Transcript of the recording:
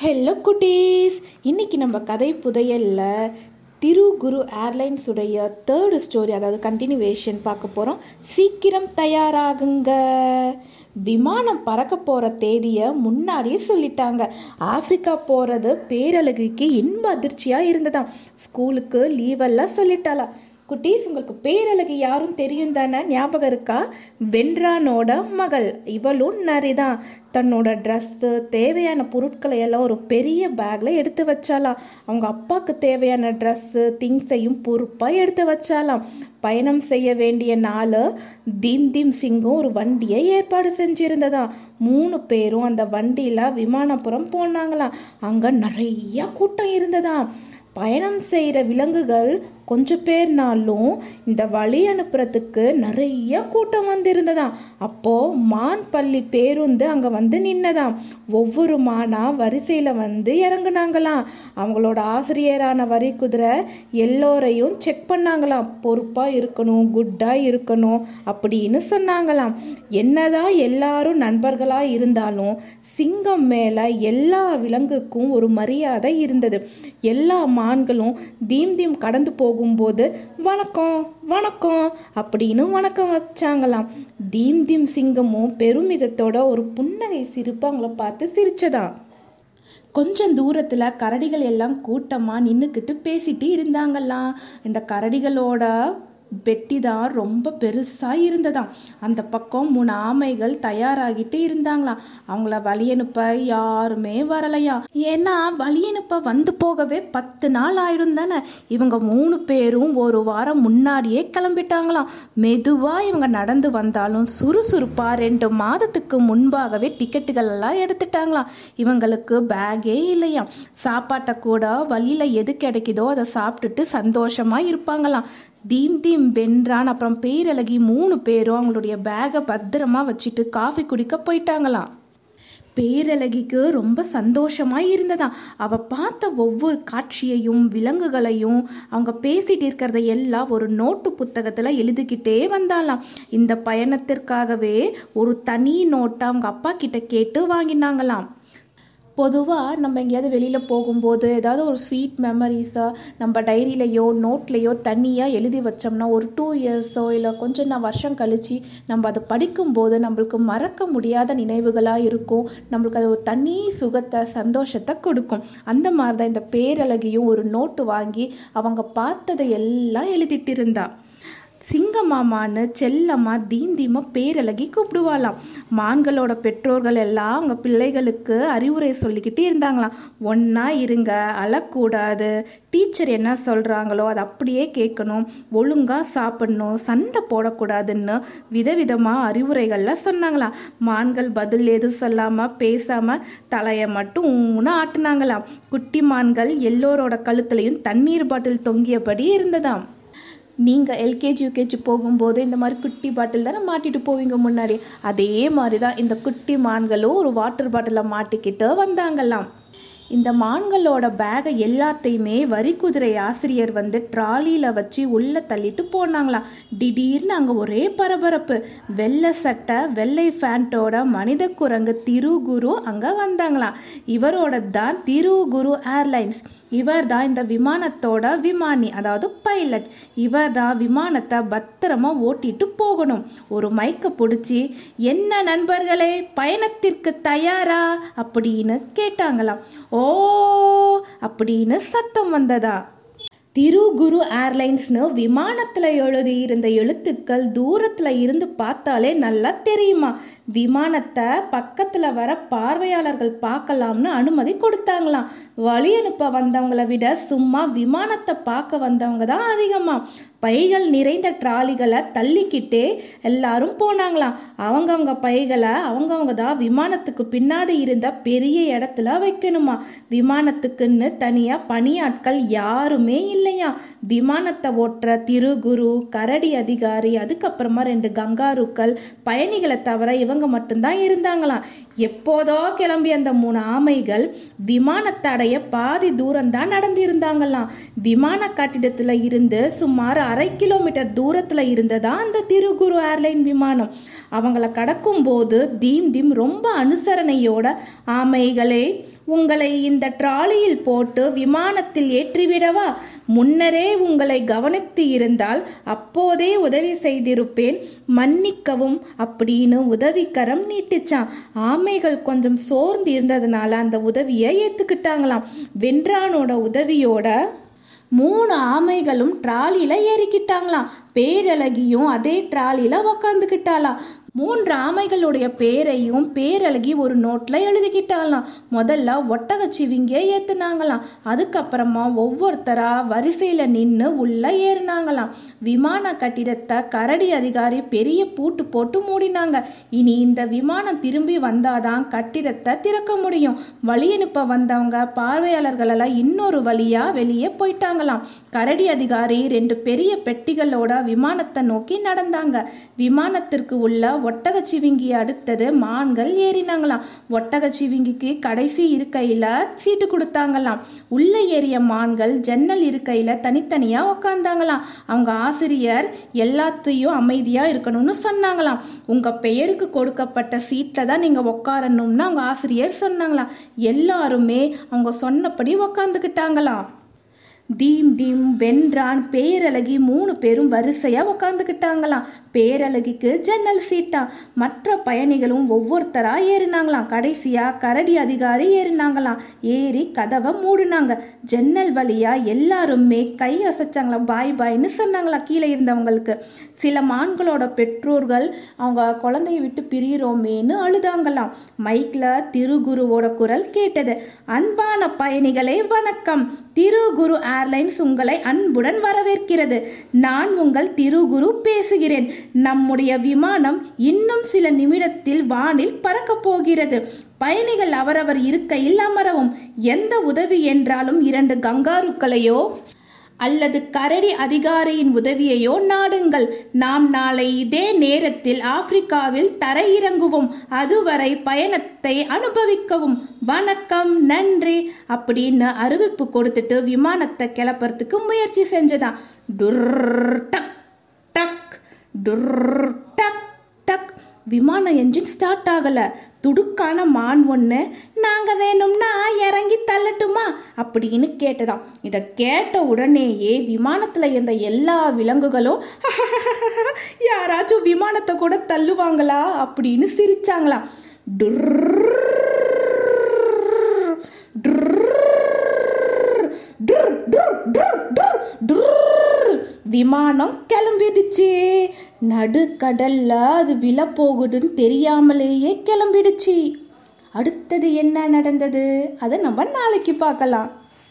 Hello குட்டீஸ். இன்னைக்கு நம்ம கதை புதையல்ல திரு குரு ஏர்லைன்ஸ் உடைய தேர்டு ஸ்டோரி அதாவது கண்டினியூவேஷன் பார்க்க போகிறோம் சீக்கிரம் தயாராகுங்க. விமானம் பறக்க போகிற தேதியை முன்னாடியே சொல்லிட்டாங்க. ஆப்பிரிக்கா போகிறது பேரழகுக்கு இன்ப அதிர்ச்சியாக இருந்ததாம். ஸ்கூலுக்கு லீவெல்லாம் சொல்லிட்டாலாம் குட்டீஸ் உங்களுக்கு பேரழகு யாரும் தெரியும் தானே? ஞாபகம் இருக்கா? வென்றானோட மகள். இவளும் நரிதான். தன்னோட ட்ரெஸ்ஸு தேவையான பொருட்களை எல்லாம் ஒரு பெரிய பேக்கில் எடுத்து வச்சாலாம் அவங்க அப்பாவுக்கு தேவையான ட்ரெஸ்ஸு திங்ஸையும் பொறுப்பாக எடுத்து வச்சாலாம் பயணம் செய்ய வேண்டிய நாள் தீம் தீம் சிங்கும் ஒரு வண்டியை ஏற்பாடு செஞ்சிருந்ததா மூணு பேரும் அந்த வண்டியில் விமானப்புறம் போனாங்களாம். அங்கே நிறைய கூட்டம் இருந்ததாம். பயணம் செய்கிற விலங்குகள் கொஞ்சம் பேர்னாலும் இந்த வழி அனுப்புறதுக்கு நிறைய கூட்டம் வந்திருந்ததாம். அப்போ மான் பள்ளி பேருந்து அங்கே வந்து நின்னதாம். ஒவ்வொரு மானா வரிசையில் வந்து இறங்குனாங்களாம். அவங்களோட ஆசிரியரான வரி குதிரை எல்லோரையும் செக் பண்ணாங்களாம். பொறுப்பாக இருக்கணும் குட்டாக இருக்கணும் அப்படின்னு சொன்னாங்களாம். என்னதான் எல்லாரும் நண்பர்களாக இருந்தாலும் சிங்கம் மேலே எல்லா விலங்குக்கும் ஒரு மரியாதை இருந்தது. எல்லா மான்களும் தீம் தீம் கடந்து போகும்போது வணக்கம் வணக்கம் அப்படின்னு வணக்கம் வச்சாங்களாம். தீம் தீம் சிங்கமும் பெருமிதத்தோட ஒரு புன்னகை சிரிப்பு அவங்கள பார்த்து சிரிச்சதாம். கொஞ்சம் தூரத்தில் கரடிகள் எல்லாம் கூட்டமாக நின்றுக்கிட்டு பேசிட்டு இருந்தாங்களாம். இந்த கரடிகளோட பெட்டிதான் ரொம்ப பெருசாக இருந்ததாம். அந்த பக்கம் மூணு ஆமைகள் தயாராகிட்டு இருந்தாங்களாம். அவங்கள வழி அனுப்ப யாருமே வரலையா? ஏன்னா வழி அனுப்ப வந்து போகவே பத்து நாள் ஆயிடும் தானே. இவங்க மூணு பேரும் ஒரு வாரம் முன்னாடியே கிளம்பிட்டாங்களாம். மெதுவாக இவங்க நடந்து வந்தாலும் சுறுசுறுப்பாக ரெண்டு மாதத்துக்கு முன்பாகவே டிக்கெட்டுகள் எல்லாம் எடுத்துட்டாங்களாம். இவங்களுக்கு பேக்கே இல்லையாம். சாப்பாட்டை கூட வழியில் எது கிடைக்குதோ அதை சாப்பிட்டுட்டு சந்தோஷமாக இருப்பாங்களாம். தீம் தீம் வென்றான். அப்புறம் பேரழகி மூணு பேரும் அவங்களுடைய பேகை பத்திரமா வச்சுட்டு காஃபி குடிக்க போயிட்டாங்களாம். பேரழகிக்கு ரொம்ப சந்தோஷமாக இருந்ததாம். அவள் பார்த்த ஒவ்வொரு காட்சியையும் விலங்குகளையும் அவங்க பேசிட்டு இருக்கிறத எல்லாம் ஒரு நோட்டு புத்தகத்தில் எழுதிக்கிட்டே வந்தாலாம் இந்த பயணத்திற்காகவே ஒரு தனி நோட்டை அவங்க அப்பா கிட்ட கேட்டு வாங்கினாங்களாம். பொதுவாக நம்ம எங்கேயாவது வெளியில் போகும்போது ஏதாவது ஒரு ஸ்வீட் மெமரிஸாக நம்ம டைரியிலையோ நோட்லேயோ தனியாக எழுதி வச்சோம்னா ஒரு டூ இயர்ஸோ இல்லை கொஞ்சம் நான் வருஷம் கழித்து நம்ம அதை படிக்கும்போது நம்மளுக்கு மறக்க முடியாத நினைவுகளாக இருக்கும். நம்மளுக்கு அது ஒரு தனி சுகத்தை சந்தோஷத்தை கொடுக்கும். அந்த மாதிரி தான் இந்த பேரழகியும் ஒரு நோட்டு வாங்கி அவங்க பார்த்ததை எல்லாம் எழுதிட்டு இருந்தாள் சிங்கமாமான்னு செல்லம்மா தீந்தீமா பேரழகி கூப்பிடுவாளாம். மான்களோட பெற்றோர்கள் எல்லாம் அவங்க பிள்ளைகளுக்கு அறிவுரை சொல்லிக்கிட்டே இருந்தாங்களாம். ஒன்றா இருங்க அழக்கூடாது. டீச்சர் என்ன சொல்கிறாங்களோ அதை அப்படியே கேட்கணும். ஒழுங்காக சாப்பிடணும் சண்டை போடக்கூடாதுன்னு விதவிதமாக அறிவுரைகள்லாம் சொன்னாங்களாம். மான்கள் பதில் எதுவும் சொல்லாமல் பேசாமல் தலையை மட்டும் ஊன்னு ஆட்டினாங்களாம். குட்டி மான்கள் எல்லோரோட கழுத்துலையும் தண்ணீர் பாட்டில் தொங்கியபடி இருந்ததாம். நீங்கள் எல்கேஜி யூகேஜி போகும்போது இந்த மாதிரி குட்டி பாட்டில் தானே மாட்டிட்டு போவீங்க முன்னாடி? அதே மாதிரி தான் இந்த குட்டி மான்களும் ஒரு வாட்டர் பாட்டிலை மாட்டிக்கிட்டு வந்தாங்கலாம் இந்த மான்களோட பேகை எல்லாத்தையுமே வரி குதிரை ஆசிரியர் வந்து ட்ராலியில் வச்சு உள்ளே தள்ளிட்டு போனாங்களாம். திடீர்னு அங்கே ஒரே பரபரப்பு. வெள்ளை சட்டை வெள்ளை ஃபேண்ட்டோட மனித குரங்கு திருகுரு அங்கே வந்தாங்களாம். இவரோட தான் திருகுரு ஏர்லைன்ஸ். இவர் தான் இந்த விமானத்தோட விமானி அதாவது பைலட். இவர் தான் விமானத்தை பத்திரமா ஓட்டிட்டு போகணும். ஒரு மைக்கை பிடிச்சி என்ன நண்பர்களே பயணத்திற்கு தயாரா? அப்படின்னு கேட்டாங்களாம். ஓ அப்படின்னு சத்தம் வந்ததா? திரு குரு ஏர்லைன்ஸ்னு விமானத்தில் எழுதியிருந்த எழுத்துக்கள் தூரத்தில் இருந்து பார்த்தாலே நல்லா தெரியுமா? விமானத்தை பக்கத்தில் வர பார்வையாளர்கள் பார்க்கலாம்னு அனுமதி கொடுத்தாங்களாம். வழி அனுப்ப வந்தவங்களை விட சும்மா விமானத்தை பார்க்க வந்தவங்க தான் அதிகமாக பைகள் நிறைந்த ட்ராலிகளை தள்ளிக்கிட்டே எல்லாரும் போனாங்களாம். அவங்கவுங்க பைகளை அவங்கவுங்க தான் விமானத்துக்கு பின்னாடி இருந்த பெரிய இடத்துல வைக்கணுமா விமானத்துக்குன்னு தனியாக பணியாட்கள் யாருமே இல்லையா விமானத்தை ஓட்டுற திருகுரு கரடி அதிகாரி அதுக்கப்புறமா ரெண்டு கங்காருக்கள் பயணிகளை தவிர இவங்க மட்டும்தான் இருந்தாங்களாம். எப்போதோ கிளம்பி அந்த மூணு ஆமைகள் விமானத்தை அடைய பாதி தூரம் தான் நடந்திருந்தாங்களாம். விமான கட்டிடத்தில் இருந்து சுமார் அரை கிலோமீட்டர் தூரத்தில் இருந்ததா அந்த திருகுரு ஏர்லைன் விமானம். அவங்கள கடக்கும் போது தீம் தீம் ரொம்ப அனுசரணையோட ஆமைகளே உங்களை இந்த ட்ராலியில் போட்டு விமானத்தில் ஏற்றிவிடவா? முன்னரே உங்களை கவனித்து இருந்தால் அப்போதே உதவி செய்திருப்பேன். மன்னிக்கவும் அப்படின்னு உதவிக்கரம் நீட்டிச்சான். ஆமைகள் கொஞ்சம் சோர்ந்து இருந்ததுனால அந்த உதவியை ஏற்றுக்கிட்டாங்களாம் வென்றானோட உதவியோட மூணு ஆமைகளும் ட்ராலியில ஏறிக்கிட்டாங்களாம். பேரழகியும் அதே ட்ராலியில உக்காந்துக்கிட்டாலாம் மூன்று ஆமைகளுடைய பேரையும் பேரழகி ஒரு நோட்ல எழுதிக்கிட்டாலாம் முதல்ல ஒட்டகச்சிவிங்க ஏத்துனாங்களாம். அதுக்கப்புறமா ஒவ்வொருத்தரா வரிசையில நின்று உள்ள ஏறினாங்களாம். விமான கட்டிடத்தை கரடி அதிகாரி பெரிய பூட்டு போட்டு மூடினாங்க. இனி இந்த விமானம் திரும்பி வந்தாதான் கட்டிடத்தை திறக்க முடியும். வழி அனுப்ப வந்தவங்க பார்வையாளர்களெல்லாம் இன்னொரு வழியா வெளியே போயிட்டாங்களாம். கரடி அதிகாரி ரெண்டு பெரிய பெட்டிகளோட விமானத்தை நோக்கி நடந்தாங்க. விமானத்திற்கு உள்ள ஒட்டகச்சிவிங்கி அடுத்தது மான்கள் ஏறினாங்களாம். ஒட்டக சிவிங்கிக்கு கடைசி இருக்கையில சீட்டு கொடுத்தாங்களாம். உள்ள ஏறிய மான்கள் ஜன்னல் இருக்கையில தனித்தனியா உக்காந்தாங்களாம். அவங்க ஆசிரியர் எல்லாத்தையும் அமைதியா இருக்கணும்னு சொன்னாங்களாம். உங்க பெயருக்கு கொடுக்கப்பட்ட சீட்ல தான் நீங்க உட்காரணும்னு அவங்க ஆசிரியர் சொன்னாங்களாம். எல்லாருமே அவங்க சொன்னபடி உக்காந்துக்கிட்டாங்களாம். தீம் தீம் வென்றான் பேரழகி மூணு பேரும் வரிசையாக உட்காந்துக்கிட்டாங்களாம் பேரழகிக்கு ஜன்னல் சீட்டா. மற்ற பயணிகளும் ஒவ்வொருத்தராக ஏறினாங்களாம். கடைசியாக கரடி அதிகாரி ஏறினாங்களாம். ஏறி கதவை மூடினாங்க. ஜன்னல் வழியாக எல்லாருமே கை அசைச்சாங்களாம். பாய் பாய்னு சொன்னாங்களாம் கீழே இருந்தவங்களுக்கு. சில மான்களோட பெற்றோர்கள் அவங்க குழந்தைய விட்டு பிரியிறோமேன்னு அழுதாங்களாம். மைக்கில் திருகுருவோட குரல் கேட்டது. அன்பான பயணிகளே வணக்கம். திருகுரு ஏர்லைன்ஸ் உங்களை அன்புடன் வரவேற்கிறது. நான் உங்கள் திருகுரு பேசுகிறேன். நம்முடைய விமானம் இன்னும் சில நிமிடத்தில் வானில் பறக்கப் போகிறது. பயணிகள் அவரவர் இருக்கையில் அமரவும். எந்த உதவி என்றாலும் இரண்டு கங்காருக்களையோ அல்லது கரடி அதிகாரியின் உதவியையோ நாடுங்கள். நாம் நாளை இதே நேரத்தில் ஆப்பிரிக்காவில் தரையிறங்குவோம் அதுவரை பயணத்தை அனுபவிக்கவும். வணக்கம் நன்றி. அப்படின்னு அறிவிப்பு கொடுத்துட்டு விமானத்தை கிளப்புறதுக்கு முயற்சி செஞ்சதான் டுர் டக் டக் டுர் விமான என்ஜின் ஸ்டார்ட் ஆகல. துடுக்கான மான் ஒன்று நாங்க வேணும்னா இறங்கி தள்ளட்டுமா? அப்படின்னு கேட்டதாம். இதை கேட்ட உடனேயே விமானத்துல இருந்த எல்லா விலங்குகளும் யாராச்சும் விமானத்தை கூட தள்ளுவாங்களா? அப்படின்னு சிரிச்சாங்களாம். டுர் டுர் டுர் டுர் டுர் டுர் விமானம் கிளம்பிடுச்சு நடுக்கடல்ல அது வில போகுதுன்னு தெரியாமலேயே கிளம்பிடுச்சு. அடுத்தது என்ன நடந்தது? அதை நம்ம நாளைக்கு பார்க்கலாம்.